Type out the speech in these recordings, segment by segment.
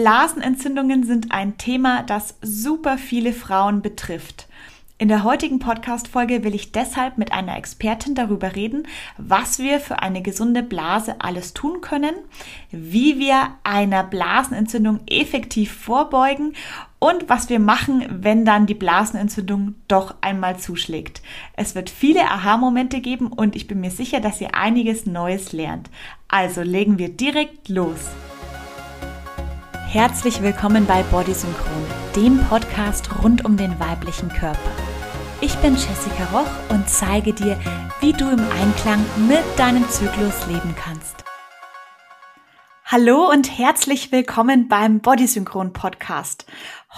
Blasenentzündungen sind ein Thema, das super viele Frauen betrifft. In der heutigen Podcast-Folge will ich deshalb mit einer Expertin darüber reden, was wir für eine gesunde Blase alles tun können, wie wir einer Blasenentzündung effektiv vorbeugen und was wir machen, wenn dann die Blasenentzündung doch einmal zuschlägt. Es wird viele Aha-Momente geben und ich bin mir sicher, dass ihr einiges Neues lernt. Also legen wir direkt los. Herzlich willkommen bei Body Synchron, dem Podcast rund um den weiblichen Körper. Ich bin Jessica Roch und zeige dir, wie du im Einklang mit deinem Zyklus leben kannst. Hallo und herzlich willkommen beim Body Synchron Podcast.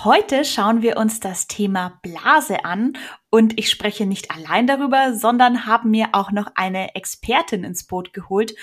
Heute schauen wir uns das Thema Blase an und ich spreche nicht allein darüber, sondern haben mir auch noch eine Expertin ins Boot geholt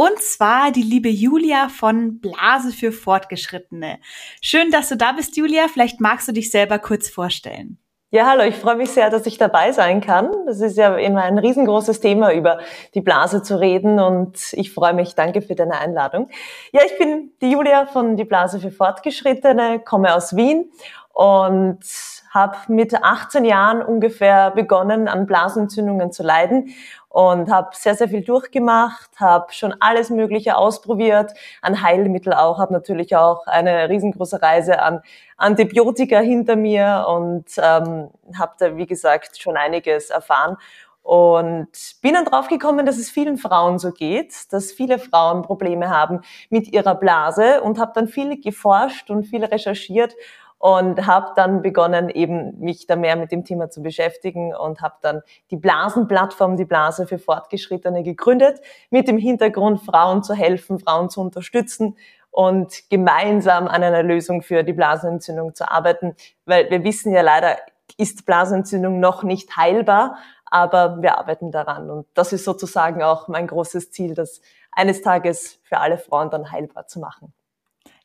und zwar die liebe Julia von Blase für Fortgeschrittene. Schön, dass du da bist, Julia. Vielleicht magst du dich selber kurz vorstellen. Ja, hallo, ich freue mich sehr, dass ich dabei sein kann. Das ist ja immer ein riesengroßes Thema, über die Blase zu reden und ich freue mich. Danke für deine Einladung. Ja, ich bin die Julia von Die Blase für Fortgeschrittene, komme aus Wien und habe mit 18 Jahren ungefähr begonnen, an Blasenentzündungen zu leiden und habe sehr, sehr viel durchgemacht, habe schon alles Mögliche ausprobiert, an Heilmittel auch, habe natürlich auch eine riesengroße Reise an Antibiotika hinter mir und ähm, habe da, wie gesagt, schon einiges erfahren. Und bin dann draufgekommen, dass es vielen Frauen so geht, dass viele Frauen Probleme haben mit ihrer Blase und habe dann viel geforscht und viel recherchiert und habe dann begonnen, eben mich da mehr mit dem Thema zu beschäftigen und habe dann die Blasenplattform, die Blase für Fortgeschrittene gegründet, mit dem Hintergrund, Frauen zu helfen, Frauen zu unterstützen und gemeinsam an einer Lösung für die Blasenentzündung zu arbeiten, weil wir wissen ja leider, ist Blasenentzündung noch nicht heilbar, aber wir arbeiten daran und das ist sozusagen auch mein großes Ziel, das eines Tages für alle Frauen dann heilbar zu machen.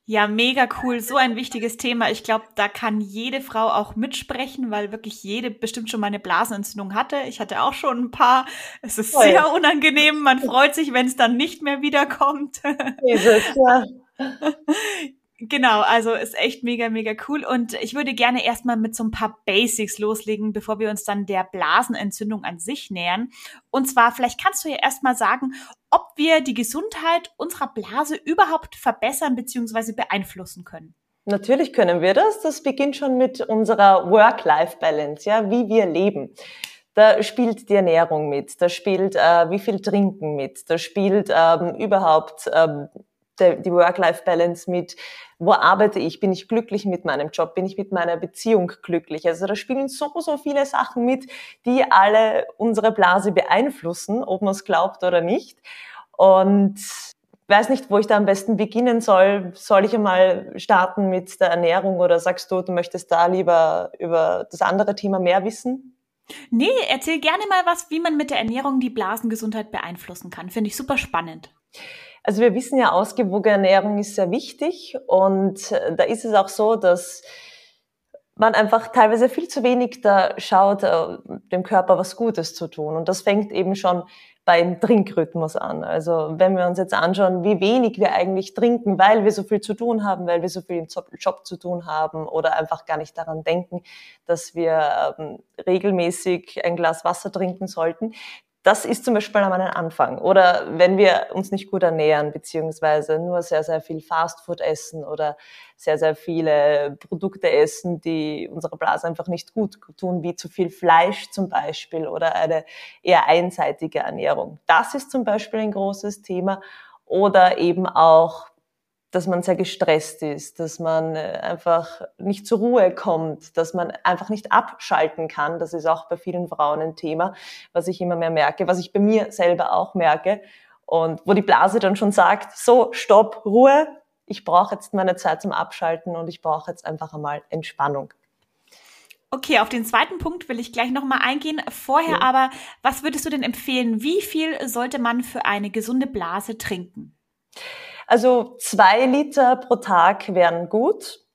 Ja, mega cool. So ein wichtiges Thema. Ich glaube, da kann jede Frau auch mitsprechen, weil wirklich jede bestimmt schon mal eine Blasenentzündung hatte. Ich hatte auch schon ein paar. Es ist Voll. sehr unangenehm. Man freut sich, wenn es dann nicht mehr wiederkommt. Jesus, ja. Genau, also ist echt mega, mega cool. Und ich würde gerne erstmal mit so ein paar Basics loslegen, bevor wir uns dann der Blasenentzündung an sich nähern. Und zwar, vielleicht kannst du ja erstmal sagen, ob wir die Gesundheit unserer Blase überhaupt verbessern bzw. beeinflussen können. Natürlich können wir das. Das beginnt schon mit unserer Work-Life-Balance, ja, wie wir leben. Da spielt die Ernährung mit, da spielt äh, wie viel Trinken mit, da spielt ähm, überhaupt ähm, die Work-Life-Balance mit, wo arbeite ich, bin ich glücklich mit meinem Job, bin ich mit meiner Beziehung glücklich. Also da spielen so, so viele Sachen mit, die alle unsere Blase beeinflussen, ob man es glaubt oder nicht. Und weiß nicht, wo ich da am besten beginnen soll. Soll ich einmal starten mit der Ernährung oder sagst du, du möchtest da lieber über das andere Thema mehr wissen? Nee, erzähl gerne mal was, wie man mit der Ernährung die Blasengesundheit beeinflussen kann. Finde ich super spannend. Also wir wissen ja, ausgewogene Ernährung ist sehr wichtig und äh, da ist es auch so, dass man einfach teilweise viel zu wenig da schaut, äh, dem Körper was Gutes zu tun. Und das fängt eben schon beim Trinkrhythmus an. Also wenn wir uns jetzt anschauen, wie wenig wir eigentlich trinken, weil wir so viel zu tun haben, weil wir so viel im Job zu tun haben oder einfach gar nicht daran denken, dass wir ähm, regelmäßig ein Glas Wasser trinken sollten, das ist zum Beispiel einmal ein Anfang. Oder wenn wir uns nicht gut ernähren, beziehungsweise nur sehr, sehr viel Fastfood essen oder sehr, sehr viele Produkte essen, die unserer Blase einfach nicht gut tun, wie zu viel Fleisch zum Beispiel oder eine eher einseitige Ernährung. Das ist zum Beispiel ein großes Thema. Oder eben auch dass man sehr gestresst ist, dass man äh, einfach nicht zur Ruhe kommt, dass man einfach nicht abschalten kann. Das ist auch bei vielen Frauen ein Thema, was ich immer mehr merke, was ich bei mir selber auch merke. Und wo die Blase dann schon sagt, so, stopp, Ruhe, ich brauche jetzt meine Zeit zum Abschalten und ich brauche jetzt einfach einmal Entspannung. Okay, auf den zweiten Punkt will ich gleich nochmal eingehen. Vorher ja. aber, was würdest du denn empfehlen? Wie viel sollte man für eine gesunde Blase trinken? Also zwei Liter pro Tag wären gut.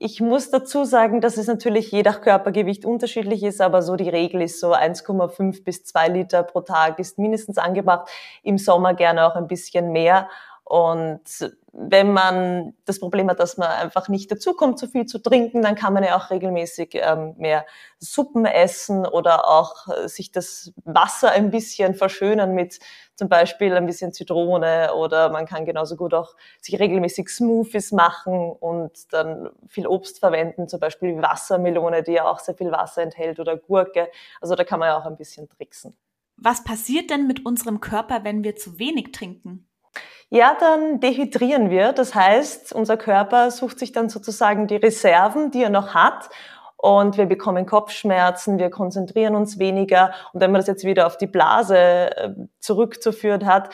Ich muss dazu sagen, dass es natürlich je nach Körpergewicht unterschiedlich ist, aber so die Regel ist so 1,5 bis 2 Liter pro Tag ist mindestens angebracht. Im Sommer gerne auch ein bisschen mehr. Und wenn man das Problem hat, dass man einfach nicht dazukommt, so viel zu trinken, dann kann man ja auch regelmäßig ähm, mehr Suppen essen oder auch äh, sich das Wasser ein bisschen verschönern mit zum Beispiel ein bisschen Zitrone oder man kann genauso gut auch sich regelmäßig Smoothies machen und dann viel Obst verwenden, zum Beispiel Wassermelone, die ja auch sehr viel Wasser enthält oder Gurke. Also da kann man ja auch ein bisschen tricksen. Was passiert denn mit unserem Körper, wenn wir zu wenig trinken? Ja, dann dehydrieren wir. Das heißt, unser Körper sucht sich dann sozusagen die Reserven, die er noch hat. Und wir bekommen Kopfschmerzen, wir konzentrieren uns weniger. Und wenn man das jetzt wieder auf die Blase äh, zurückzuführen hat,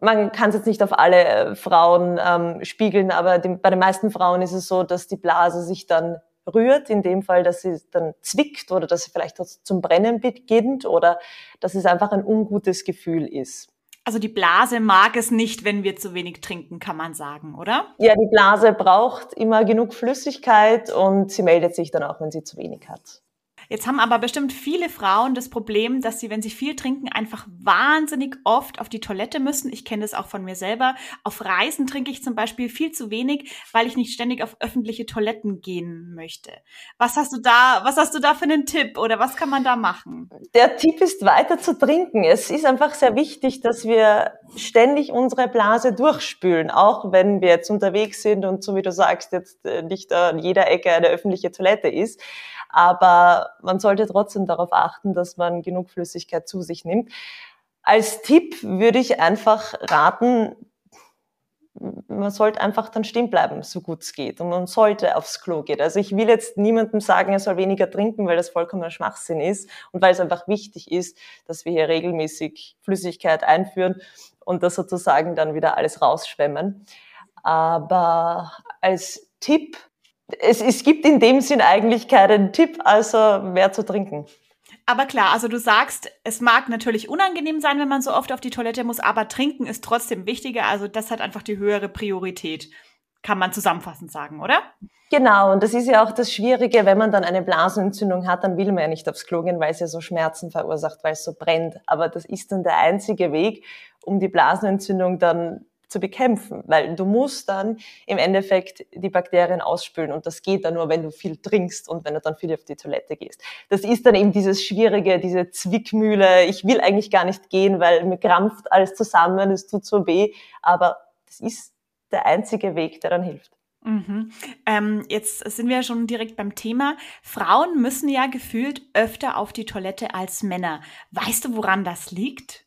man kann es jetzt nicht auf alle äh, Frauen ähm, spiegeln, aber die, bei den meisten Frauen ist es so, dass die Blase sich dann rührt, in dem Fall, dass sie dann zwickt oder dass sie vielleicht zum Brennen beginnt oder dass es einfach ein ungutes Gefühl ist. Also die Blase mag es nicht, wenn wir zu wenig trinken, kann man sagen, oder? Ja, die Blase braucht immer genug Flüssigkeit und sie meldet sich dann auch, wenn sie zu wenig hat. Jetzt haben aber bestimmt viele Frauen das Problem, dass sie, wenn sie viel trinken, einfach wahnsinnig oft auf die Toilette müssen. Ich kenne das auch von mir selber. Auf Reisen trinke ich zum Beispiel viel zu wenig, weil ich nicht ständig auf öffentliche Toiletten gehen möchte. Was hast du da, was hast du da für einen Tipp oder was kann man da machen? Der Tipp ist weiter zu trinken. Es ist einfach sehr wichtig, dass wir ständig unsere Blase durchspülen, auch wenn wir jetzt unterwegs sind und so wie du sagst, jetzt äh, nicht an jeder Ecke eine öffentliche Toilette ist. Aber man sollte trotzdem darauf achten, dass man genug Flüssigkeit zu sich nimmt. Als Tipp würde ich einfach raten, man sollte einfach dann stehen bleiben, so gut es geht. Und man sollte aufs Klo gehen. Also ich will jetzt niemandem sagen, er soll weniger trinken, weil das vollkommener Schwachsinn ist und weil es einfach wichtig ist, dass wir hier regelmäßig Flüssigkeit einführen und das sozusagen dann wieder alles rausschwemmen. Aber als Tipp es, es gibt in dem Sinn eigentlich keinen Tipp, also mehr zu trinken. Aber klar, also du sagst, es mag natürlich unangenehm sein, wenn man so oft auf die Toilette muss, aber trinken ist trotzdem wichtiger. Also das hat einfach die höhere Priorität, kann man zusammenfassend sagen, oder? Genau, und das ist ja auch das Schwierige, wenn man dann eine Blasenentzündung hat, dann will man ja nicht aufs Klo gehen, weil es ja so Schmerzen verursacht, weil es so brennt. Aber das ist dann der einzige Weg, um die Blasenentzündung dann zu bekämpfen, weil du musst dann im Endeffekt die Bakterien ausspülen und das geht dann nur, wenn du viel trinkst und wenn du dann viel auf die Toilette gehst. Das ist dann eben dieses Schwierige, diese Zwickmühle, ich will eigentlich gar nicht gehen, weil mir krampft alles zusammen, es tut so weh, aber das ist der einzige Weg, der dann hilft. Mhm. Ähm, jetzt sind wir schon direkt beim Thema. Frauen müssen ja gefühlt öfter auf die Toilette als Männer. Weißt du, woran das liegt?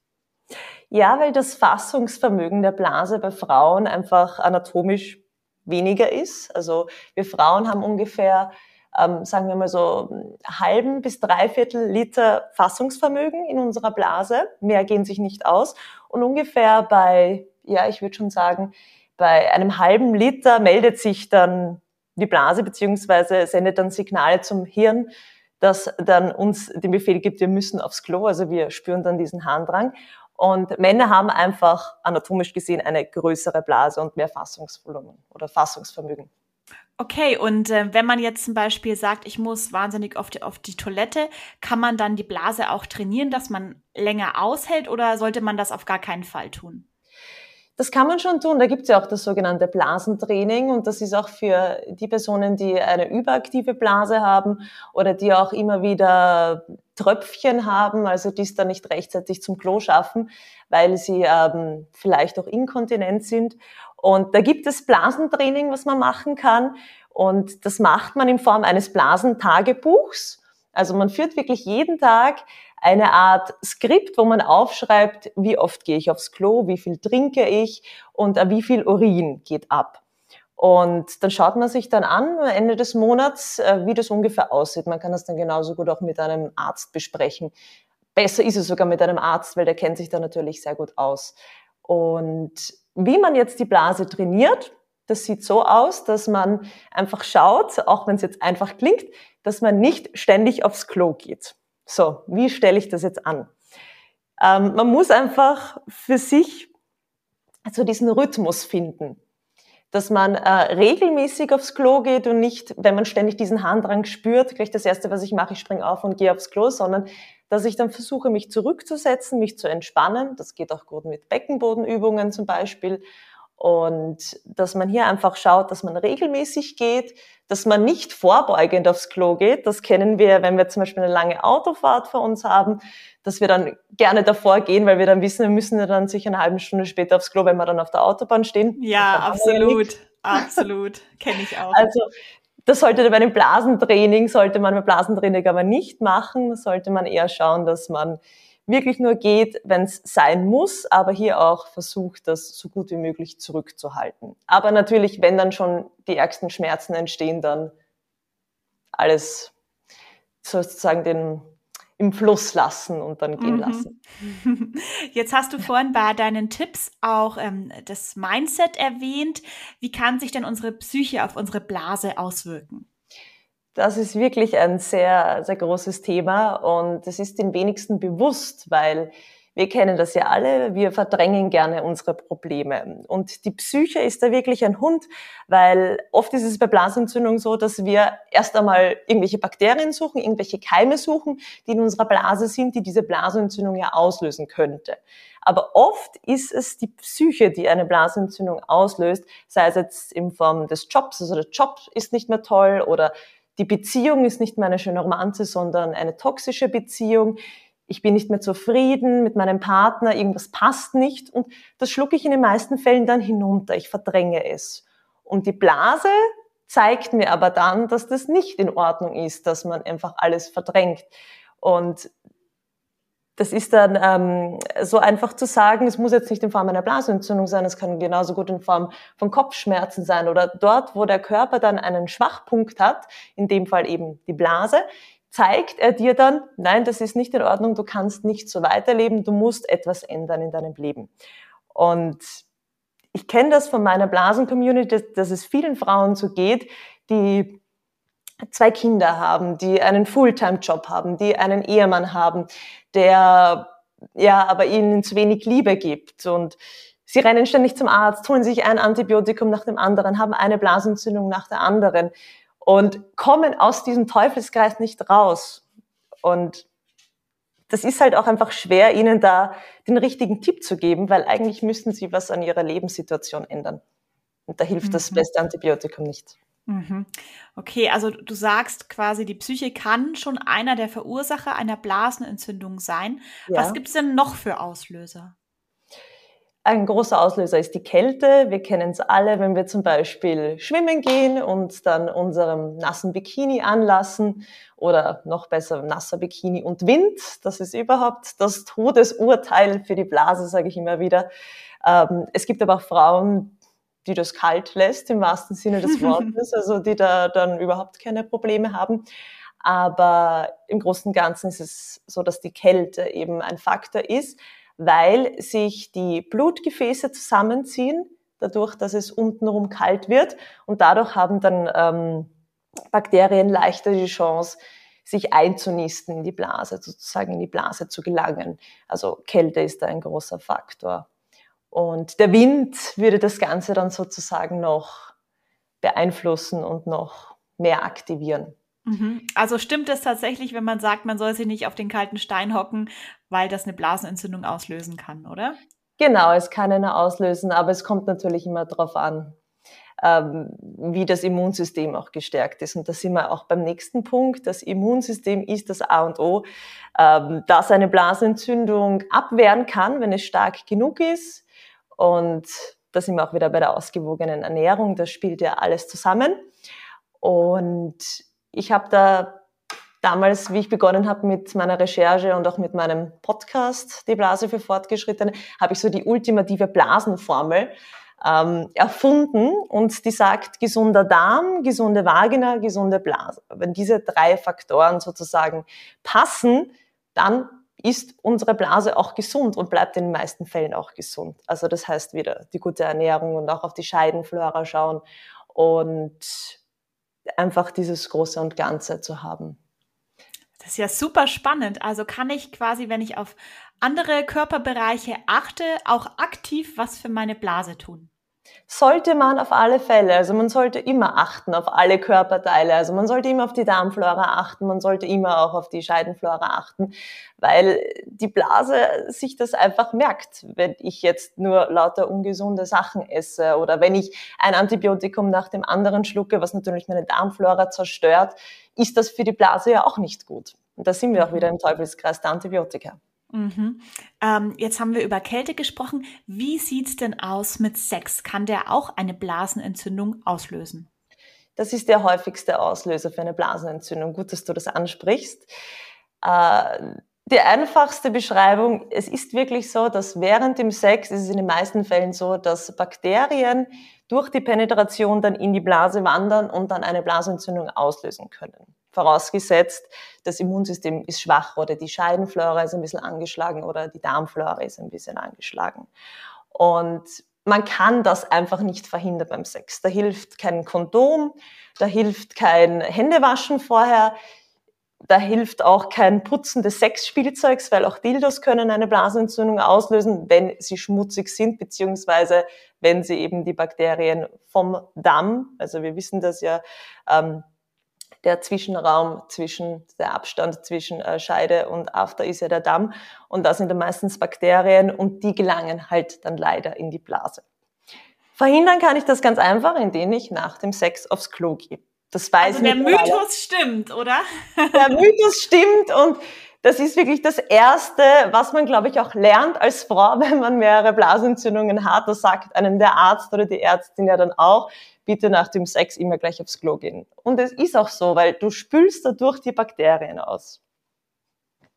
Ja, weil das Fassungsvermögen der Blase bei Frauen einfach anatomisch weniger ist. Also wir Frauen haben ungefähr, ähm, sagen wir mal so, halben bis dreiviertel Liter Fassungsvermögen in unserer Blase. Mehr gehen sich nicht aus. Und ungefähr bei, ja, ich würde schon sagen, bei einem halben Liter meldet sich dann die Blase beziehungsweise sendet dann Signale zum Hirn, das dann uns den Befehl gibt, wir müssen aufs Klo, also wir spüren dann diesen Harndrang. Und Männer haben einfach anatomisch gesehen eine größere Blase und mehr Fassungsvolumen oder Fassungsvermögen. Okay, und äh, wenn man jetzt zum Beispiel sagt, ich muss wahnsinnig oft auf die Toilette, kann man dann die Blase auch trainieren, dass man länger aushält oder sollte man das auf gar keinen Fall tun? Das kann man schon tun. Da gibt es ja auch das sogenannte Blasentraining und das ist auch für die Personen, die eine überaktive Blase haben oder die auch immer wieder Tröpfchen haben, also die es dann nicht rechtzeitig zum Klo schaffen, weil sie ähm, vielleicht auch inkontinent sind. Und da gibt es Blasentraining, was man machen kann. Und das macht man in Form eines Blasentagebuchs. Also man führt wirklich jeden Tag eine Art Skript, wo man aufschreibt, wie oft gehe ich aufs Klo, wie viel trinke ich und wie viel Urin geht ab. Und dann schaut man sich dann an, am Ende des Monats, äh, wie das ungefähr aussieht. Man kann das dann genauso gut auch mit einem Arzt besprechen. Besser ist es sogar mit einem Arzt, weil der kennt sich da natürlich sehr gut aus. Und wie man jetzt die Blase trainiert, das sieht so aus, dass man einfach schaut, auch wenn es jetzt einfach klingt, dass man nicht ständig aufs Klo geht. So, wie stelle ich das jetzt an? Ähm, man muss einfach für sich so diesen Rhythmus finden, dass man äh, regelmäßig aufs Klo geht und nicht, wenn man ständig diesen Harndrang spürt, gleich das Erste, was ich mache, ich springe auf und gehe aufs Klo, sondern dass ich dann versuche, mich zurückzusetzen, mich zu entspannen. Das geht auch gut mit Beckenbodenübungen zum Beispiel. Und dass man hier einfach schaut, dass man regelmäßig geht, dass man nicht vorbeugend aufs Klo geht. Das kennen wir, wenn wir zum Beispiel eine lange Autofahrt vor uns haben, dass wir dann gerne davor gehen, weil wir dann wissen, wir müssen ja dann sicher eine halbe Stunde später aufs Klo, wenn wir dann auf der Autobahn stehen. Ja, absolut, absolut. Kenne ich auch. Also das sollte bei einem Blasentraining, sollte man bei Blasentraining aber nicht machen. Sollte man eher schauen, dass man wirklich nur geht, wenn es sein muss, aber hier auch versucht, das so gut wie möglich zurückzuhalten. Aber natürlich, wenn dann schon die ärgsten Schmerzen entstehen, dann alles sozusagen den im Fluss lassen und dann gehen mhm. lassen. Jetzt hast du vorhin bei deinen Tipps auch ähm, das Mindset erwähnt. Wie kann sich denn unsere Psyche auf unsere Blase auswirken? Das ist wirklich ein sehr, sehr großes Thema und es ist den wenigsten bewusst, weil wir kennen das ja alle, wir verdrängen gerne unsere Probleme. Und die Psyche ist da wirklich ein Hund, weil oft ist es bei Blasentzündung so, dass wir erst einmal irgendwelche Bakterien suchen, irgendwelche Keime suchen, die in unserer Blase sind, die diese Blasenentzündung ja auslösen könnte. Aber oft ist es die Psyche, die eine Blasenentzündung auslöst, sei es jetzt in Form des Jobs, also der Job ist nicht mehr toll oder die Beziehung ist nicht mehr eine schöne Romanze, sondern eine toxische Beziehung. Ich bin nicht mehr zufrieden mit meinem Partner, irgendwas passt nicht und das schlucke ich in den meisten Fällen dann hinunter. Ich verdränge es. Und die Blase zeigt mir aber dann, dass das nicht in Ordnung ist, dass man einfach alles verdrängt. Und das ist dann ähm, so einfach zu sagen, es muss jetzt nicht in Form einer Blasenentzündung sein, es kann genauso gut in Form von Kopfschmerzen sein oder dort, wo der Körper dann einen Schwachpunkt hat, in dem Fall eben die Blase, zeigt er dir dann, nein, das ist nicht in Ordnung, du kannst nicht so weiterleben, du musst etwas ändern in deinem Leben. Und ich kenne das von meiner Blasen-Community, dass, es vielen Frauen so geht, die zwei Kinder haben, die einen Fulltime-Job haben, die einen Ehemann haben, der ja aber ihnen zu wenig Liebe gibt und sie rennen ständig zum Arzt, holen sich ein Antibiotikum nach dem anderen, haben eine Blasentzündung nach der anderen und kommen aus diesem Teufelskreis nicht raus. Und das ist halt auch einfach schwer, ihnen da den richtigen Tipp zu geben, weil eigentlich müssten sie was an ihrer Lebenssituation ändern. Und da hilft mhm. das beste Antibiotikum nicht. Mhm. Okay, also du sagst quasi, die Psyche kann schon einer der Verursacher einer Blasenentzündung sein. Ja. Was gibt es denn noch für Auslöser? Ein großer Auslöser ist die Kälte. Wir kennen es alle, wenn wir zum Beispiel schwimmen gehen und dann unserem nassen Bikini anlassen oder noch besser nasser Bikini und Wind. Das ist überhaupt das Todesurteil für die Blase, sage ich immer wieder. Ähm, es gibt aber auch Frauen, die das kalt lässt, im wahrsten Sinne des Wortes, also die da dann überhaupt keine Probleme haben. Aber im Großen und Ganzen ist es so, dass die Kälte eben ein Faktor ist, weil sich die Blutgefäße zusammenziehen, dadurch, dass es untenrum kalt wird. Und dadurch haben dann ähm, Bakterien leichter die Chance, sich einzunisten in die Blase, sozusagen in die Blase zu gelangen. Also Kälte ist da ein großer Faktor. Und der Wind würde das Ganze dann sozusagen noch beeinflussen und noch mehr aktivieren. Mhm. Also stimmt es tatsächlich, wenn man sagt, man soll sich nicht auf den kalten Stein hocken, weil das eine Blasenentzündung auslösen kann, oder? Genau, es kann eine auslösen, aber es kommt natürlich immer darauf an, ähm, wie das Immunsystem auch gestärkt ist. Und da sind wir auch beim nächsten Punkt. Das Immunsystem ist das A und O, ähm, das eine Blasenentzündung abwehren kann, wenn es stark genug ist und da sind wir auch wieder bei der ausgewogenen Ernährung. Das spielt ja alles zusammen. Und ich habe da damals, wie ich begonnen habe mit meiner Recherche und auch mit meinem Podcast, die Blase für Fortgeschrittene, habe ich so die ultimative Blasenformel ähm, erfunden und die sagt, gesunder Darm, gesunde Vagina, gesunde Blase. Wenn diese drei Faktoren sozusagen passen, dann ist unsere Blase auch gesund und bleibt in den meisten Fällen auch gesund. Also das heißt wieder die gute Ernährung und auch auf die Scheidenflora schauen und einfach dieses Große und Ganze zu haben. Das ist ja super spannend. Also kann ich quasi, wenn ich auf andere Körperbereiche achte, auch aktiv was für meine Blase tun? Sollte man auf alle Fälle. Also man sollte immer achten auf alle Körperteile. Also man sollte immer auf die Darmflora achten, man sollte immer auch auf die Scheidenflora achten, weil die Blase sich das einfach merkt, wenn ich jetzt nur lauter ungesunde Sachen esse oder wenn ich ein Antibiotikum nach dem anderen schlucke, was natürlich meine Darmflora zerstört, ist das für die Blase ja auch nicht gut. Und da sind wir auch wieder im Teufelskreis der Antibiotika. Mhm. Ähm, jetzt haben wir über Kälte gesprochen. Wie sieht's denn aus mit Sex? Kann der auch eine Blasenentzündung auslösen? Das ist der häufigste Auslöser für eine Blasenentzündung. Gut, dass du das ansprichst. Äh, die einfachste Beschreibung, es ist wirklich so, dass während dem Sex ist es in den meisten Fällen so, dass Bakterien durch die Penetration dann in die Blase wandern und dann eine Blasenentzündung auslösen können vorausgesetzt, das Immunsystem ist schwach oder die Scheidenflora ist ein bisschen angeschlagen oder die Darmflora ist ein bisschen angeschlagen. Und man kann das einfach nicht verhindern beim Sex. Da hilft kein Kondom, da hilft kein Händewaschen vorher, da hilft auch kein Putzen des Sexspielzeugs, weil auch Dildos können eine Blasenentzündung auslösen, wenn sie schmutzig sind, beziehungsweise wenn sie eben die Bakterien vom Damm, also wir wissen das ja, ähm, der Zwischenraum zwischen, der Abstand zwischen äh, Scheide und After ist ja der Damm. Und da sind dann meistens Bakterien und die gelangen halt dann leider in die Blase. Verhindern kann ich das ganz einfach, indem ich nach dem Sex aufs Klo gehe. Das weiß also der Mythos stimmt, oder? Der Mythos stimmt und das ist wirklich das Erste, was man, glaube ich, auch lernt als Frau, wenn man mehrere Blasentzündungen hat. Das sagt einem der Arzt oder die Ärztin ja dann auch, bitte nach dem Sex immer gleich aufs Klo gehen. Und es ist auch so, weil du spülst dadurch die Bakterien aus.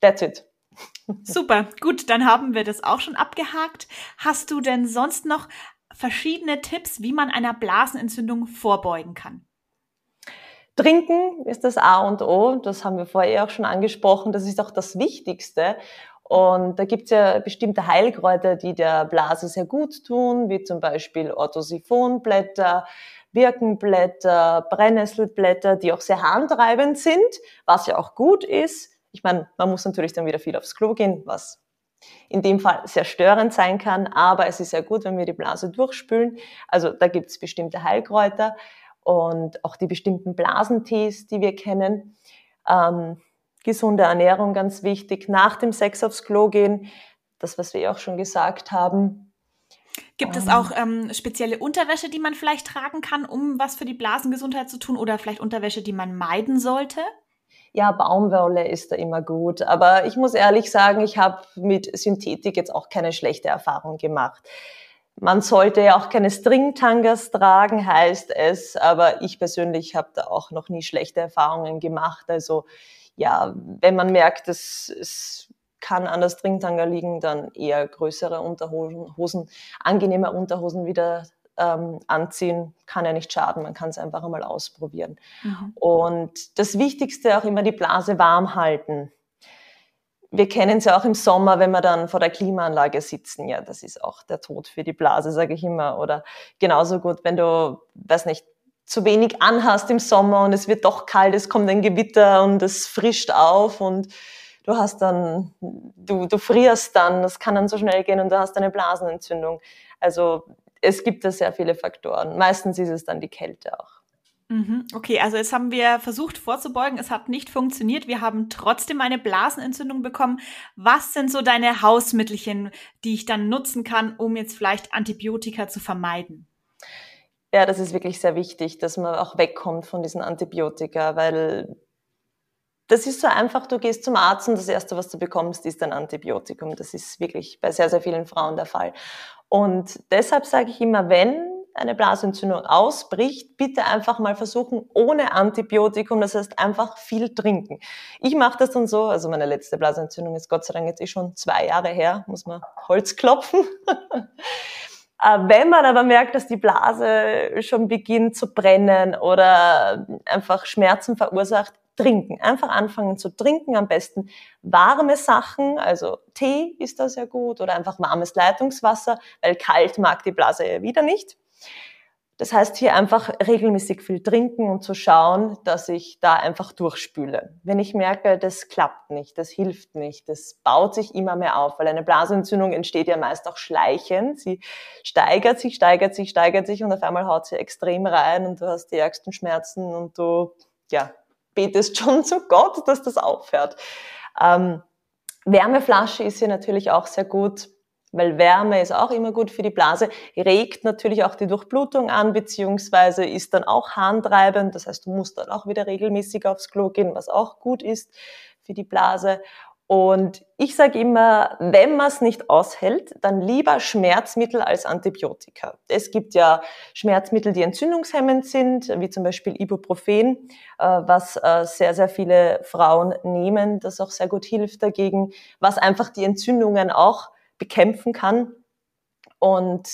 That's it. Super, gut, dann haben wir das auch schon abgehakt. Hast du denn sonst noch verschiedene Tipps, wie man einer Blasenentzündung vorbeugen kann? Trinken ist das A und O, das haben wir vorher auch schon angesprochen, das ist auch das Wichtigste. Und da gibt es ja bestimmte Heilkräuter, die der Blase sehr gut tun, wie zum Beispiel Orthosiphonblätter, Birkenblätter, Brennnesselblätter, die auch sehr harntreibend sind, was ja auch gut ist. Ich meine, man muss natürlich dann wieder viel aufs Klo gehen, was in dem Fall sehr störend sein kann, aber es ist sehr gut, wenn wir die Blase durchspülen. Also da gibt es bestimmte Heilkräuter und auch die bestimmten Blasentees, die wir kennen. Ähm, gesunde Ernährung ganz wichtig. Nach dem Sex aufs Klo gehen, das, was wir auch schon gesagt haben. Gibt es ähm. auch ähm, spezielle Unterwäsche, die man vielleicht tragen kann, um was für die Blasengesundheit zu tun oder vielleicht Unterwäsche, die man meiden sollte? Ja, Baumwolle ist da immer gut. Aber ich muss ehrlich sagen, ich habe mit Synthetik jetzt auch keine schlechte Erfahrung gemacht. Man sollte ja auch keine Stringtangas tragen, heißt es, aber ich persönlich habe da auch noch nie schlechte Erfahrungen gemacht. Also ja, wenn man merkt, es, es kann an der Stringtanga liegen, dann eher größere Unterhosen, angenehme Unterhosen wieder ähm, anziehen, kann ja nicht schaden, man kann es einfach einmal ausprobieren. Mhm. Und das Wichtigste auch immer die Blase warm halten wir kennen es ja auch im Sommer, wenn wir dann vor der Klimaanlage sitzen. Ja, das ist auch der Tod für die Blase, sage ich immer. Oder genauso gut, wenn du, weiß nicht, zu wenig anhast im Sommer und es wird doch kalt, es kommt ein Gewitter und es frischt auf und du hast dann, du, du frierst dann, das kann dann so schnell gehen und du hast eine Blasenentzündung. Also es gibt da sehr viele Faktoren. Meistens ist es dann die Kälte auch. Mhm. Okay, also jetzt haben wir versucht vorzubeugen, es hat nicht funktioniert. Wir haben trotzdem eine Blasenentzündung bekommen. Was sind so deine Hausmittelchen, die ich dann nutzen kann, um jetzt vielleicht Antibiotika zu vermeiden? Ja, das ist wirklich sehr wichtig, dass man auch wegkommt von diesen Antibiotika, weil das ist so einfach, du gehst zum Arzt und das Erste, was du bekommst, ist ein Antibiotikum. Das ist wirklich bei sehr, sehr vielen Frauen der Fall. Und deshalb sage ich immer, wenn eine Blasentzündung ausbricht, bitte einfach mal versuchen ohne Antibiotikum, das heißt einfach viel trinken. Ich mache das dann so, also meine letzte Blasentzündung ist Gott sei Dank jetzt eh schon zwei Jahre her, muss man Holz klopfen. Äh, wenn man aber merkt, dass die Blase schon beginnt zu brennen oder einfach Schmerzen verursacht, trinken. Einfach anfangen zu trinken, am besten warme Sachen, also Tee ist da sehr gut oder einfach warmes Leitungswasser, weil kalt mag die Blase ja wieder nicht. Das heißt, hier einfach regelmäßig viel trinken und zu schauen, dass ich da einfach durchspüle. Wenn ich merke, das klappt nicht, das hilft nicht, das baut sich immer mehr auf, weil eine Blasenentzündung entsteht ja meist auch schleichend. Sie steigert sich, steigert sich, steigert sich und auf einmal haut sie extrem rein und du hast die ärgsten Schmerzen und du, ja, betest schon zu Gott, dass das aufhört. Ähm, Wärmeflasche ist hier natürlich auch sehr gut weil Wärme ist auch immer gut für die Blase, regt natürlich auch die Durchblutung an, beziehungsweise ist dann auch harntreibend. Das heißt, du musst dann auch wieder regelmäßig aufs Klo gehen, was auch gut ist für die Blase. Und ich sage immer, wenn man es nicht aushält, dann lieber Schmerzmittel als Antibiotika. Es gibt ja Schmerzmittel, die entzündungshemmend sind, wie zum Beispiel Ibuprofen, äh, was äh, sehr, sehr viele Frauen nehmen, das auch sehr gut hilft dagegen, was einfach die Entzündungen auch bekämpfen kann. Und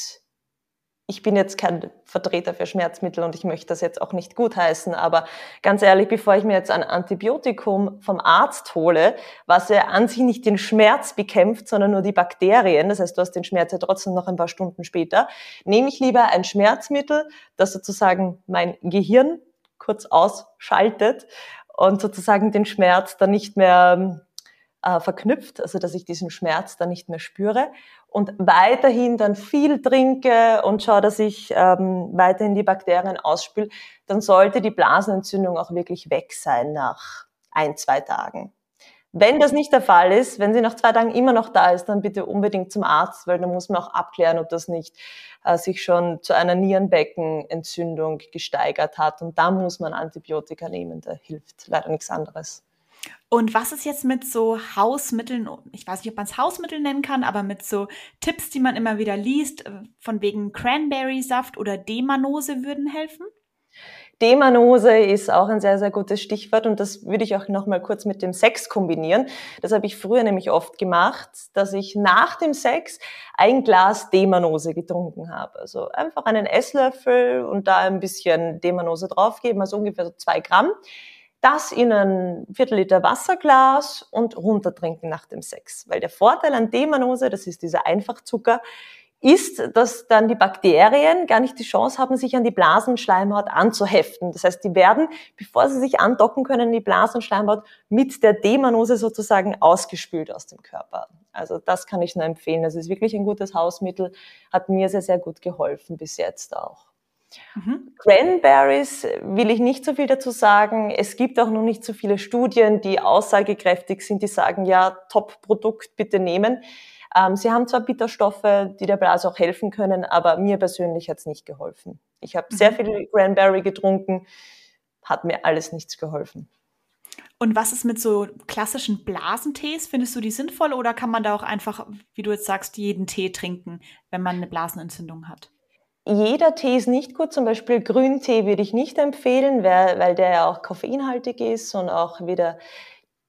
ich bin jetzt kein Vertreter für Schmerzmittel und ich möchte das jetzt auch nicht gutheißen, aber ganz ehrlich, bevor ich mir jetzt ein Antibiotikum vom Arzt hole, was ja an sich nicht den Schmerz bekämpft, sondern nur die Bakterien, das heißt, du hast den Schmerz ja trotzdem noch ein paar Stunden später, nehme ich lieber ein Schmerzmittel, das sozusagen mein Gehirn kurz ausschaltet und sozusagen den Schmerz dann nicht mehr äh, verknüpft, also dass ich diesen Schmerz dann nicht mehr spüre und weiterhin dann viel trinke und schaue, dass ich ähm, weiterhin die Bakterien ausspüle, dann sollte die Blasenentzündung auch wirklich weg sein nach ein, zwei Tagen. Wenn das nicht der Fall ist, wenn sie nach zwei Tagen immer noch da ist, dann bitte unbedingt zum Arzt, weil dann muss man auch abklären, ob das nicht äh, sich schon zu einer Nierenbeckenentzündung gesteigert hat. Und da muss man Antibiotika nehmen, da hilft leider nichts anderes. Und was ist jetzt mit so Hausmitteln, ich weiß nicht, ob man es Hausmittel nennen kann, aber mit so Tipps, die man immer wieder liest, äh, von wegen Cranberry-Saft oder Demanose würden helfen? Demanose ist auch ein sehr, sehr gutes Stichwort und das würde ich auch nochmal kurz mit dem Sex kombinieren. Das habe ich früher nämlich oft gemacht, dass ich nach dem Sex ein Glas Demanose getrunken habe. Also einfach einen Esslöffel und da ein bisschen Demanose draufgeben, also ungefähr so zwei Gramm das in ein Viertel Liter Wasserglas und runtertrinken nach dem Sex. Weil der Vorteil an Demanose, das ist dieser Einfachzucker, ist, dass dann die Bakterien gar nicht die Chance haben, sich an die Blasenschleimhaut anzuheften. Das heißt, die werden, bevor sie sich andocken können, die Blasenschleimhaut mit der Demanose sozusagen ausgespült aus dem Körper. Also das kann ich nur empfehlen. Das ist wirklich ein gutes Hausmittel, hat mir sehr, sehr gut geholfen bis jetzt auch. Mhm. Cranberries will ich nicht so viel dazu sagen. Es gibt auch noch nicht so viele Studien, die aussagekräftig sind, die sagen, ja, Top-Produkt bitte nehmen. Ähm, sie haben zwar Bitterstoffe, die der Blase auch helfen können, aber mir persönlich hat es nicht geholfen. Ich habe mhm. sehr viel Cranberry getrunken, hat mir alles nichts geholfen. Und was ist mit so klassischen Blasentees? Findest du die sinnvoll oder kann man da auch einfach, wie du jetzt sagst, jeden Tee trinken, wenn man eine Blasenentzündung hat? Jeder Tee ist nicht gut. Zum Beispiel Grüntee würde ich nicht empfehlen, weil, weil der ja auch koffeinhaltig ist und auch wieder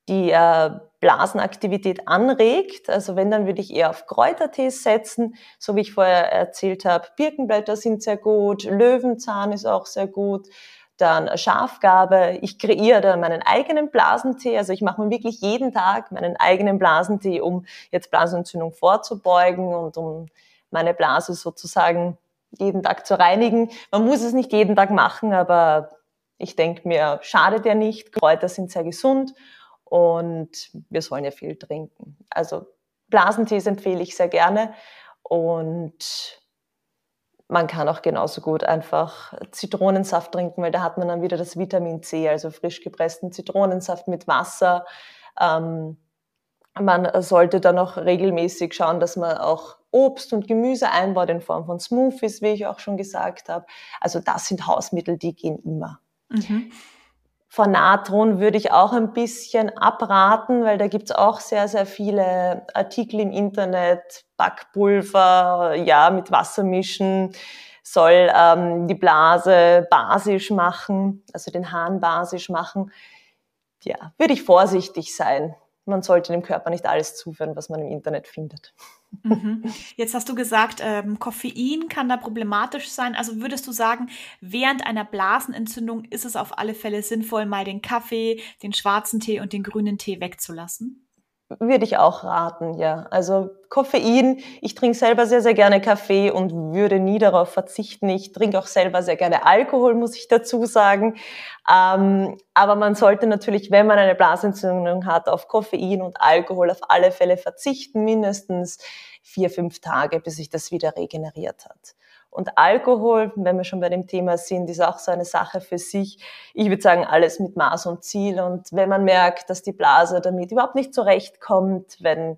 die äh, Blasenaktivität anregt. Also wenn, dann würde ich eher auf Kräutertees setzen, so wie ich vorher erzählt habe. Birkenblätter sind sehr gut, Löwenzahn ist auch sehr gut. Dann Schafgabe. Ich kreiere da meinen eigenen Blasentee. Also ich mache mir wirklich jeden Tag meinen eigenen Blasentee, um jetzt Blasenentzündung vorzubeugen und um meine Blase sozusagen jeden Tag zu reinigen. Man muss es nicht jeden Tag machen, aber ich denke mir, schadet ja nicht. Kräuter sind sehr gesund und wir sollen ja viel trinken. Also Blasentees empfehle ich sehr gerne und man kann auch genauso gut einfach Zitronensaft trinken, weil da hat man dann wieder das Vitamin C, also frisch gepressten Zitronensaft mit Wasser. Ähm, man sollte dann auch regelmäßig schauen, dass man auch Obst und Gemüse einbaut in Form von Smoothies, wie ich auch schon gesagt habe. Also das sind Hausmittel, die gehen immer. Mhm. Von Natron würde ich auch ein bisschen abraten, weil da gibt's auch sehr, sehr viele Artikel im Internet, Backpulver, ja, mit Wasser mischen, soll ähm, die Blase basisch machen, also den Hahn basisch machen. Ja, würde ich vorsichtig sein man sollte dem Körper nicht alles zuführen, was man im Internet findet. Mhm. Jetzt hast du gesagt, ähm, Koffein kann da problematisch sein. Also würdest du sagen, während einer Blasenentzündung ist es auf alle Fälle sinnvoll, mal den Kaffee, den schwarzen Tee und den grünen Tee wegzulassen? Würde ich auch raten, ja. Also Koffein, ich trinke selber sehr, sehr gerne Kaffee und würde nie darauf verzichten. Ich trinke auch selber sehr gerne Alkohol, muss ich dazu sagen. Ähm, aber man sollte natürlich, wenn man eine Blasentzündung hat, auf Koffein und Alkohol auf alle Fälle verzichten, mindestens vier, fünf Tage, bis sich das wieder regeneriert hat. Und Alkohol, wenn wir schon bei dem Thema sind, ist auch so eine Sache für sich. Ich würde sagen, alles mit Maß und Ziel. Und wenn man merkt, dass die Blase damit überhaupt nicht zurechtkommt, wenn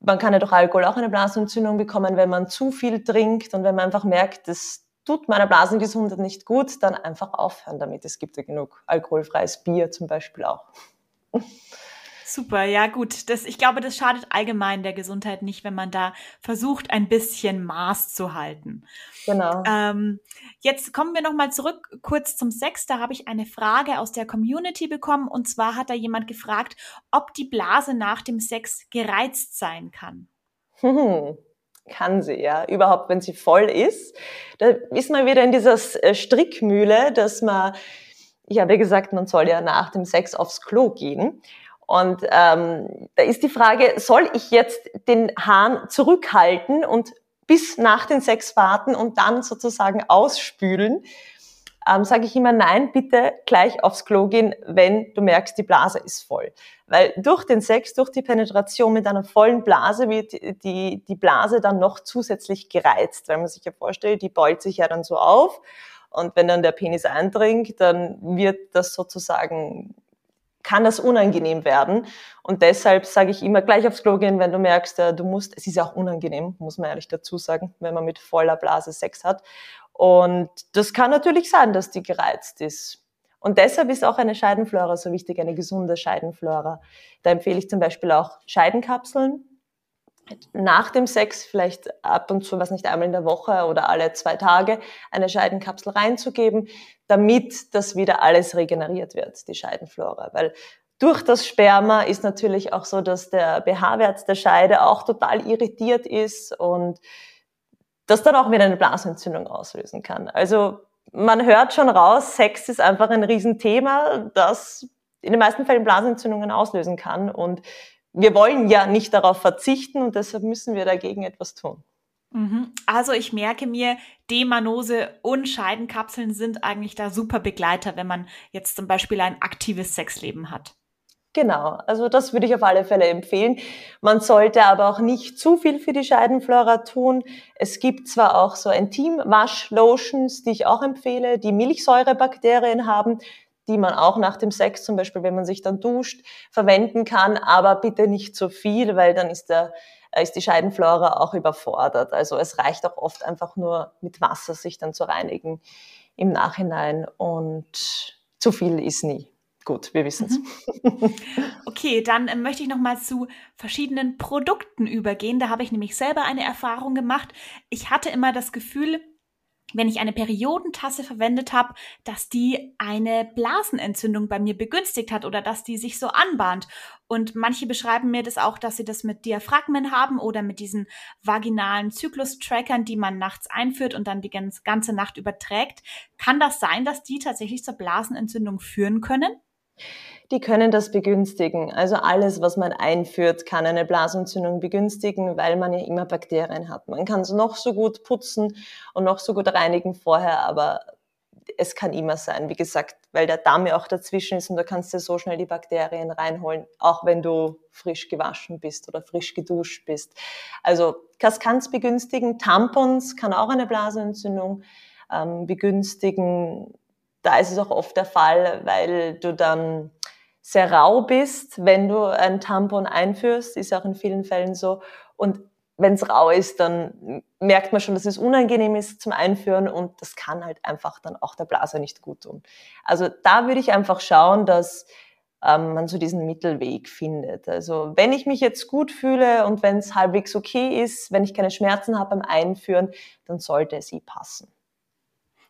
man kann ja durch Alkohol auch eine Blasenentzündung bekommen, wenn man zu viel trinkt und wenn man einfach merkt, das tut meiner Blasengesundheit nicht gut, dann einfach aufhören damit. Es gibt ja genug alkoholfreies Bier zum Beispiel auch. Super, ja gut. Das, ich glaube, das schadet allgemein der Gesundheit nicht, wenn man da versucht, ein bisschen Maß zu halten. Genau. Ähm, jetzt kommen wir nochmal zurück kurz zum Sex. Da habe ich eine Frage aus der Community bekommen. Und zwar hat da jemand gefragt, ob die Blase nach dem Sex gereizt sein kann. Hm kann sie, ja. Überhaupt, wenn sie voll ist. Da ist man wieder in dieser äh, Strickmühle, dass man, ich habe gesagt, man soll ja nach dem Sex aufs Klo gehen. Und ähm, da ist die Frage, soll ich jetzt den Hahn zurückhalten und bis nach den Sex warten und dann sozusagen ausspülen? Ähm, Sage ich immer, nein, bitte gleich aufs Klo gehen, wenn du merkst, die Blase ist voll. Weil durch den Sex, durch die Penetration mit einer vollen Blase wird die, die Blase dann noch zusätzlich gereizt, weil man sich ja vorstellt, die beult sich ja dann so auf. Und wenn dann der Penis eindringt, dann wird das sozusagen kann das unangenehm werden. Und deshalb sage ich immer gleich aufs Klo gehen, wenn du merkst, äh, du musst, es ist auch unangenehm, muss man ehrlich dazu sagen, wenn man mit voller Blase Sex hat. Und das kann natürlich sein, dass die gereizt ist. Und deshalb ist auch eine Scheidenflora so wichtig, eine gesunde Scheidenflora. Da empfehle ich zum Beispiel auch Scheidenkapseln, nach dem Sex vielleicht ab und zu, was nicht einmal in der Woche oder alle zwei Tage, eine Scheidenkapsel reinzugeben, damit das wieder alles regeneriert wird, die Scheidenflora. Weil durch das Sperma ist natürlich auch so, dass der pH-Wert der Scheide auch total irritiert ist und das dann auch wieder eine Blasenentzündung auslösen kann. Also man hört schon raus, Sex ist einfach ein Riesenthema, das in den meisten Fällen Blasenentzündungen auslösen kann. Und wir wollen ja nicht darauf verzichten und deshalb müssen wir dagegen etwas tun. Mhm. Also ich merke mir, Demanose und Scheidenkapseln sind eigentlich da super Begleiter, wenn man jetzt zum Beispiel ein aktives Sexleben hat. Genau, also das würde ich auf alle Fälle empfehlen. Man sollte aber auch nicht zu viel für die Scheidenflora tun. Es gibt zwar auch so Intimwaschlotions, die ich auch empfehle, die Milchsäurebakterien haben die man auch nach dem Sex, zum Beispiel, wenn man sich dann duscht, verwenden kann, aber bitte nicht zu viel, weil dann ist der äh, ist die Scheidenflora auch überfordert. Also es reicht auch oft einfach nur mit Wasser sich dann zu reinigen im Nachhinein und zu viel ist nie. Gut, wir wissen es. Mhm. Okay, dann äh, möchte ich noch mal zu verschiedenen Produkten übergehen. Da habe ich nämlich selber eine Erfahrung gemacht. Ich hatte immer das Gefühl, wenn ich eine Periodentasse verwendet habe, dass die eine Blasenentzündung bei mir begünstigt hat oder dass die sich so anbahnt. Und manche beschreiben mir das auch, dass sie das mit Diaphragmen haben oder mit diesen vaginalen Zyklus-Trackern, die man nachts einführt und dann die ganze Nacht überträgt. Kann das sein, dass die tatsächlich zur Blasenentzündung führen können? Die können das begünstigen. Also alles, was man einführt, kann eine Blasenentzündung begünstigen, weil man ja immer Bakterien hat. Man kann es noch so gut putzen und noch so gut reinigen vorher, aber es kann immer sein, wie gesagt, weil der Damm ja auch dazwischen ist und du kannst dir so schnell die Bakterien reinholen, auch wenn du frisch gewaschen bist oder frisch geduscht bist. Also das kann es begünstigen. Tampons kann auch eine Blasenentzündung ähm, begünstigen. Da ist es auch oft der Fall, weil du dann sehr rau bist, wenn du ein Tampon einführst, ist auch in vielen Fällen so. Und wenn es rau ist, dann merkt man schon, dass es unangenehm ist zum Einführen und das kann halt einfach dann auch der Blase nicht gut tun. Also da würde ich einfach schauen, dass ähm, man so diesen Mittelweg findet. Also wenn ich mich jetzt gut fühle und wenn es halbwegs okay ist, wenn ich keine Schmerzen habe beim Einführen, dann sollte es eh passen.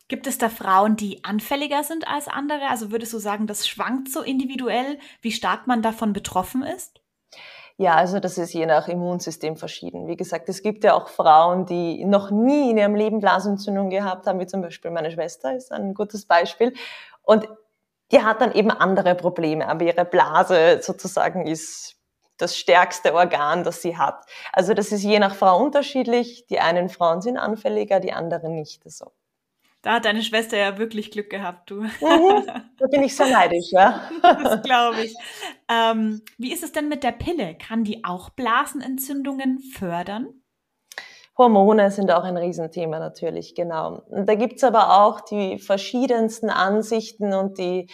Gibt es da Frauen, die anfälliger sind als andere? Also würdest du sagen, das schwankt so individuell, wie stark man davon betroffen ist? Ja, also das ist je nach Immunsystem verschieden. Wie gesagt, es gibt ja auch Frauen, die noch nie in ihrem Leben Blasenentzündung gehabt haben, wie zum Beispiel meine Schwester ist ein gutes Beispiel. Und die hat dann eben andere Probleme, aber ihre Blase sozusagen ist das stärkste Organ, das sie hat. Also das ist je nach Frau unterschiedlich. Die einen Frauen sind anfälliger, die anderen nicht so. Da hat deine Schwester ja wirklich Glück gehabt, du. Mhm, da bin ich sehr neidisch, ja. das glaube ich. Ähm, wie ist es denn mit der Pille? Kann die auch Blasenentzündungen fördern? Hormone sind auch ein Riesenthema natürlich, genau. Und da gibt's aber auch die verschiedensten Ansichten und die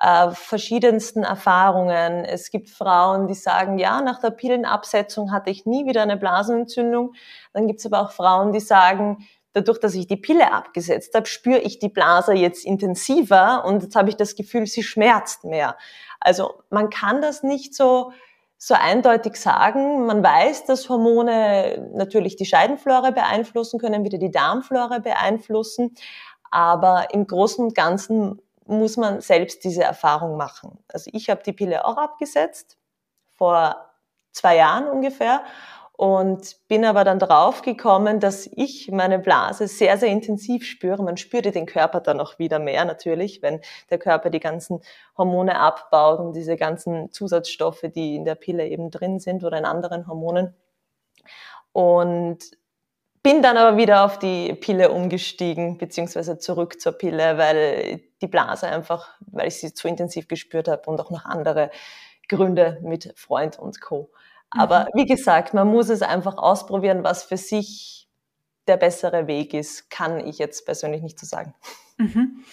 äh, verschiedensten Erfahrungen. Es gibt Frauen, die sagen, ja, nach der Pillenabsetzung hatte ich nie wieder eine Blasenentzündung. Dann gibt's aber auch Frauen, die sagen, dadurch, dass ich die Pille abgesetzt habe, spüre ich die Blase jetzt intensiver und jetzt habe ich das Gefühl, sie schmerzt mehr. Also man kann das nicht so so eindeutig sagen. Man weiß, dass Hormone natürlich die Scheidenflora beeinflussen können, wieder die Darmflora beeinflussen. Aber im Großen und Ganzen muss man selbst diese Erfahrung machen. Also ich habe die Pille auch abgesetzt, vor zwei Jahren ungefähr und bin aber dann drauf gekommen, dass ich meine Blase sehr, sehr intensiv spüre. Man spürte den Körper dann auch wieder mehr natürlich, wenn der Körper die ganzen Hormone abbaut und diese ganzen Zusatzstoffe, die in der Pille eben drin sind oder in anderen Hormonen. Und bin dann aber wieder auf die Pille umgestiegen, beziehungsweise zurück zur Pille, weil die Blase einfach, weil ich sie zu intensiv gespürt habe und auch noch andere Gründe mit Freund und Co. Aber mhm. wie gesagt, man muss es einfach ausprobieren, was für sich der bessere Weg ist, kann ich jetzt persönlich nicht so sagen. Mhm.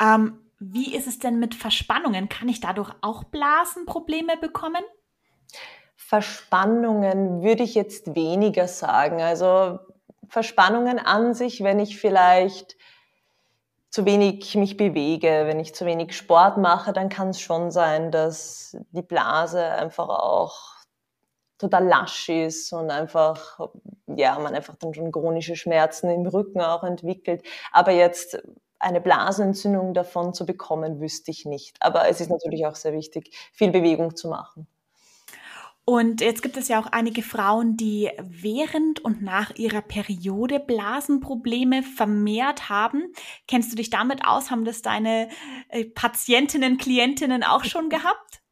Ähm, wie ist es denn mit Verspannungen? Kann ich dadurch auch Blasenprobleme bekommen? Verspannungen würde ich jetzt weniger sagen. Also Verspannungen an sich, wenn ich vielleicht zu wenig mich bewege, wenn ich zu wenig Sport mache, dann kann es schon sein, dass die Blase einfach auch total lasch ist und einfach, ja, man einfach dann schon chronische Schmerzen im Rücken auch entwickelt. Aber jetzt eine Blasenentzündung davon zu bekommen, wüsste ich nicht. Aber es ist natürlich auch sehr wichtig, viel Bewegung zu machen. Und jetzt gibt es ja auch einige Frauen, die während und nach ihrer Periode Blasenprobleme vermehrt haben. Kennst du dich damit aus? Haben das deine äh, Patientinnen, Klientinnen auch schon gehabt?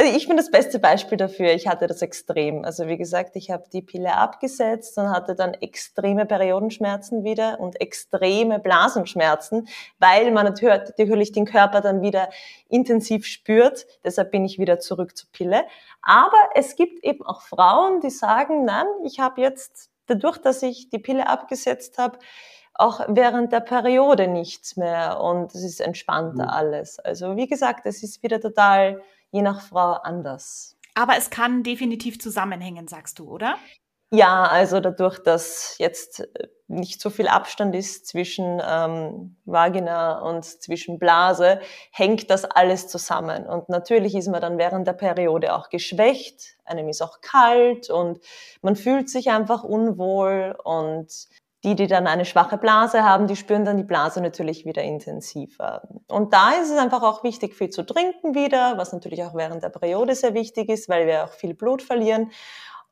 Also ich bin das beste Beispiel dafür. Ich hatte das extrem. Also wie gesagt, ich habe die Pille abgesetzt und hatte dann extreme Periodenschmerzen wieder und extreme Blasenschmerzen, weil man natürlich den Körper dann wieder intensiv spürt. Deshalb bin ich wieder zurück zur Pille. Aber es gibt eben auch Frauen, die sagen, nein, ich habe jetzt dadurch, dass ich die Pille abgesetzt habe, auch während der Periode nichts mehr und es ist entspannter mhm. alles. Also wie gesagt, es ist wieder total je nach Frau anders. Aber es kann definitiv zusammenhängen, sagst du, oder? Ja, also dadurch, dass jetzt äh, nicht so viel Abstand ist zwischen ähm, Vagina und zwischen Blase, hängt das alles zusammen. Und natürlich ist man dann während der Periode auch geschwächt, einem ist auch kalt und man fühlt sich einfach unwohl und die, die dann eine schwache Blase haben, die spüren dann die Blase natürlich wieder intensiver. Und da ist es einfach auch wichtig, viel zu trinken wieder, was natürlich auch während der Periode sehr wichtig ist, weil wir auch viel Blut verlieren.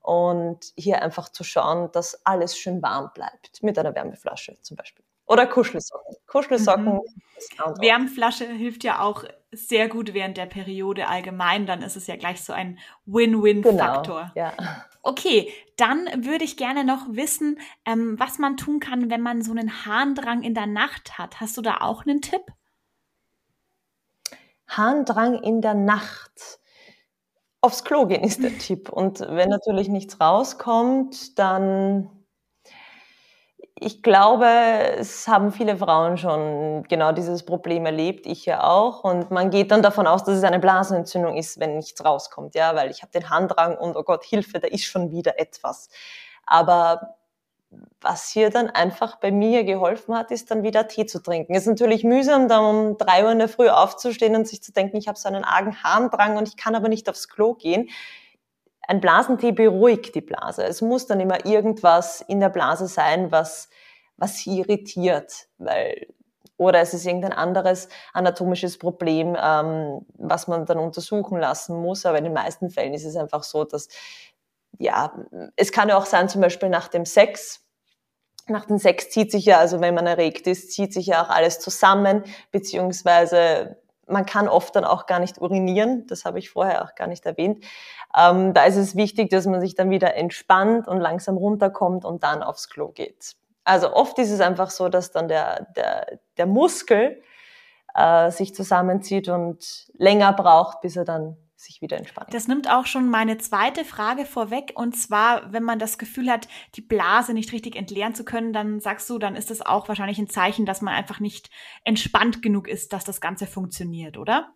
Und hier einfach zu schauen, dass alles schön warm bleibt, mit einer Wärmeflasche zum Beispiel. Oder Kuschelsocken. Kuschelsocken. Mhm. Wärmflasche hilft ja auch sehr gut während der Periode allgemein. Dann ist es ja gleich so ein Win-Win-Faktor. Genau, ja. Okay, dann würde ich gerne noch wissen, ähm, was man tun kann, wenn man so einen Harndrang in der Nacht hat. Hast du da auch einen Tipp? Harndrang in der Nacht. Aufs Klo gehen ist der Tipp. Und wenn natürlich nichts rauskommt, dann ich glaube, es haben viele Frauen schon genau dieses Problem erlebt, ich ja auch. Und man geht dann davon aus, dass es eine Blasenentzündung ist, wenn nichts rauskommt, ja, weil ich habe den Handrang und oh Gott, Hilfe, da ist schon wieder etwas. Aber was hier dann einfach bei mir geholfen hat, ist dann wieder Tee zu trinken. Es ist natürlich mühsam, da um drei Uhr in der Früh aufzustehen und sich zu denken, ich habe so einen argen Harndrang und ich kann aber nicht aufs Klo gehen. Ein Blasentee beruhigt die Blase. Es muss dann immer irgendwas in der Blase sein, was, was sie irritiert, weil oder es ist irgendein anderes anatomisches Problem, ähm, was man dann untersuchen lassen muss. Aber in den meisten Fällen ist es einfach so, dass ja, es kann ja auch sein, zum Beispiel nach dem Sex. Nach dem Sex zieht sich ja, also wenn man erregt ist, zieht sich ja auch alles zusammen, beziehungsweise man kann oft dann auch gar nicht urinieren, das habe ich vorher auch gar nicht erwähnt. Ähm, da ist es wichtig, dass man sich dann wieder entspannt und langsam runterkommt und dann aufs Klo geht. Also oft ist es einfach so, dass dann der, der, der Muskel äh, sich zusammenzieht und länger braucht, bis er dann sich wieder entspannen. Das nimmt auch schon meine zweite Frage vorweg. Und zwar, wenn man das Gefühl hat, die Blase nicht richtig entleeren zu können, dann sagst du, dann ist das auch wahrscheinlich ein Zeichen, dass man einfach nicht entspannt genug ist, dass das Ganze funktioniert, oder?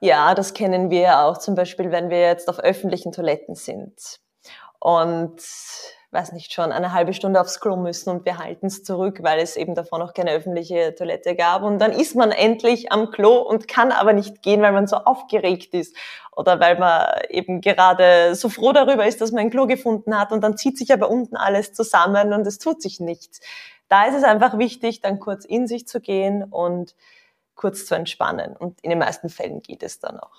Ja, das kennen wir auch zum Beispiel, wenn wir jetzt auf öffentlichen Toiletten sind. Und weiß nicht, schon eine halbe Stunde aufs Klo müssen und wir halten es zurück, weil es eben davor noch keine öffentliche Toilette gab. Und dann ist man endlich am Klo und kann aber nicht gehen, weil man so aufgeregt ist oder weil man eben gerade so froh darüber ist, dass man ein Klo gefunden hat und dann zieht sich aber unten alles zusammen und es tut sich nichts. Da ist es einfach wichtig, dann kurz in sich zu gehen und kurz zu entspannen. Und in den meisten Fällen geht es dann auch.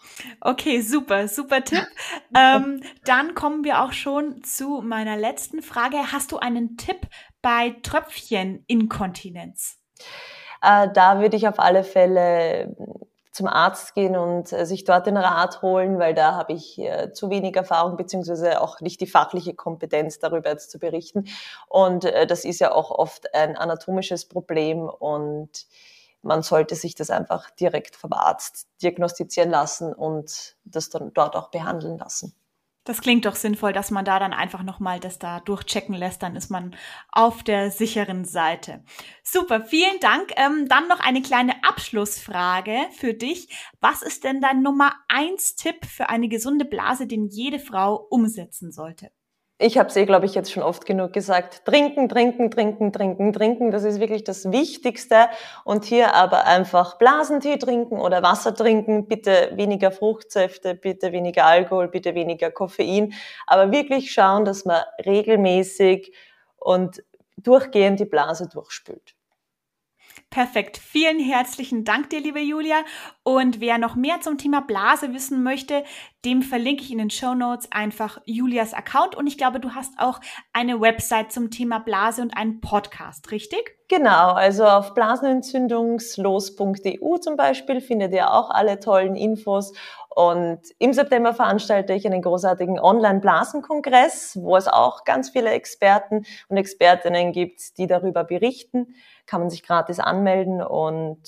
Okay, super, super Tipp. ähm, dann kommen wir auch schon zu meiner letzten Frage. Hast du einen Tipp bei Tröpfcheninkontinenz? Äh, da würde ich auf alle Fälle zum Arzt gehen und äh, sich dort den Rat holen, weil da habe ich äh, zu wenig Erfahrung beziehungsweise auch nicht die fachliche Kompetenz darüber jetzt zu berichten. Und äh, das ist ja auch oft ein anatomisches Problem und man sollte sich das einfach direkt vom Arzt diagnostizieren lassen und das dann dort auch behandeln lassen. Das klingt doch sinnvoll, dass man da dann einfach nochmal das da durchchecken lässt. Dann ist man auf der sicheren Seite. Super, vielen Dank. Ähm, dann noch eine kleine Abschlussfrage für dich. Was ist denn dein Nummer eins Tipp für eine gesunde Blase, den jede Frau umsetzen sollte? Ich habe es eh, glaube ich, jetzt schon oft genug gesagt. Trinken, trinken, trinken, trinken, trinken. Das ist wirklich das Wichtigste. Und hier aber einfach Blasentee trinken oder Wasser trinken. Bitte weniger Fruchtsäfte, bitte weniger Alkohol, bitte weniger Koffein. Aber wirklich schauen, dass man regelmäßig und durchgehend die Blase durchspült. Perfekt. Vielen herzlichen Dank dir, liebe Julia. Und wer noch mehr zum Thema Blase wissen möchte, dem verlinke ich in den Show Notes einfach Julias Account. Und ich glaube, du hast auch eine Website zum Thema Blase und einen Podcast, richtig? Genau, also auf blasenentzündungslos.eu zum Beispiel findet ihr auch alle tollen Infos. Und im September veranstalte ich einen großartigen Online-Blasenkongress, wo es auch ganz viele Experten und Expertinnen gibt, die darüber berichten kann man sich gratis anmelden und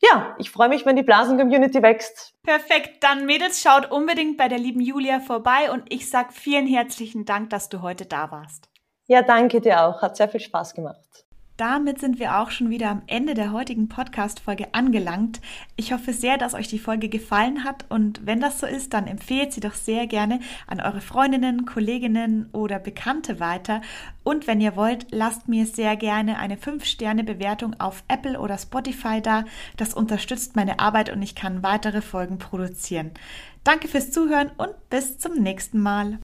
ja, ich freue mich, wenn die Blasen-Community wächst. Perfekt, dann Mädels, schaut unbedingt bei der lieben Julia vorbei und ich sage vielen herzlichen Dank, dass du heute da warst. Ja, danke dir auch, hat sehr viel Spaß gemacht. Damit sind wir auch schon wieder am Ende der heutigen Podcast-Folge angelangt. Ich hoffe sehr, dass euch die Folge gefallen hat und wenn das so ist, dann empfehlt sie doch sehr gerne an eure Freundinnen, Kolleginnen oder Bekannte weiter. Und wenn ihr wollt, lasst mir sehr gerne eine 5-Sterne-Bewertung auf Apple oder Spotify da. Das unterstützt meine Arbeit und ich kann weitere Folgen produzieren. Danke fürs Zuhören und bis zum nächsten Mal.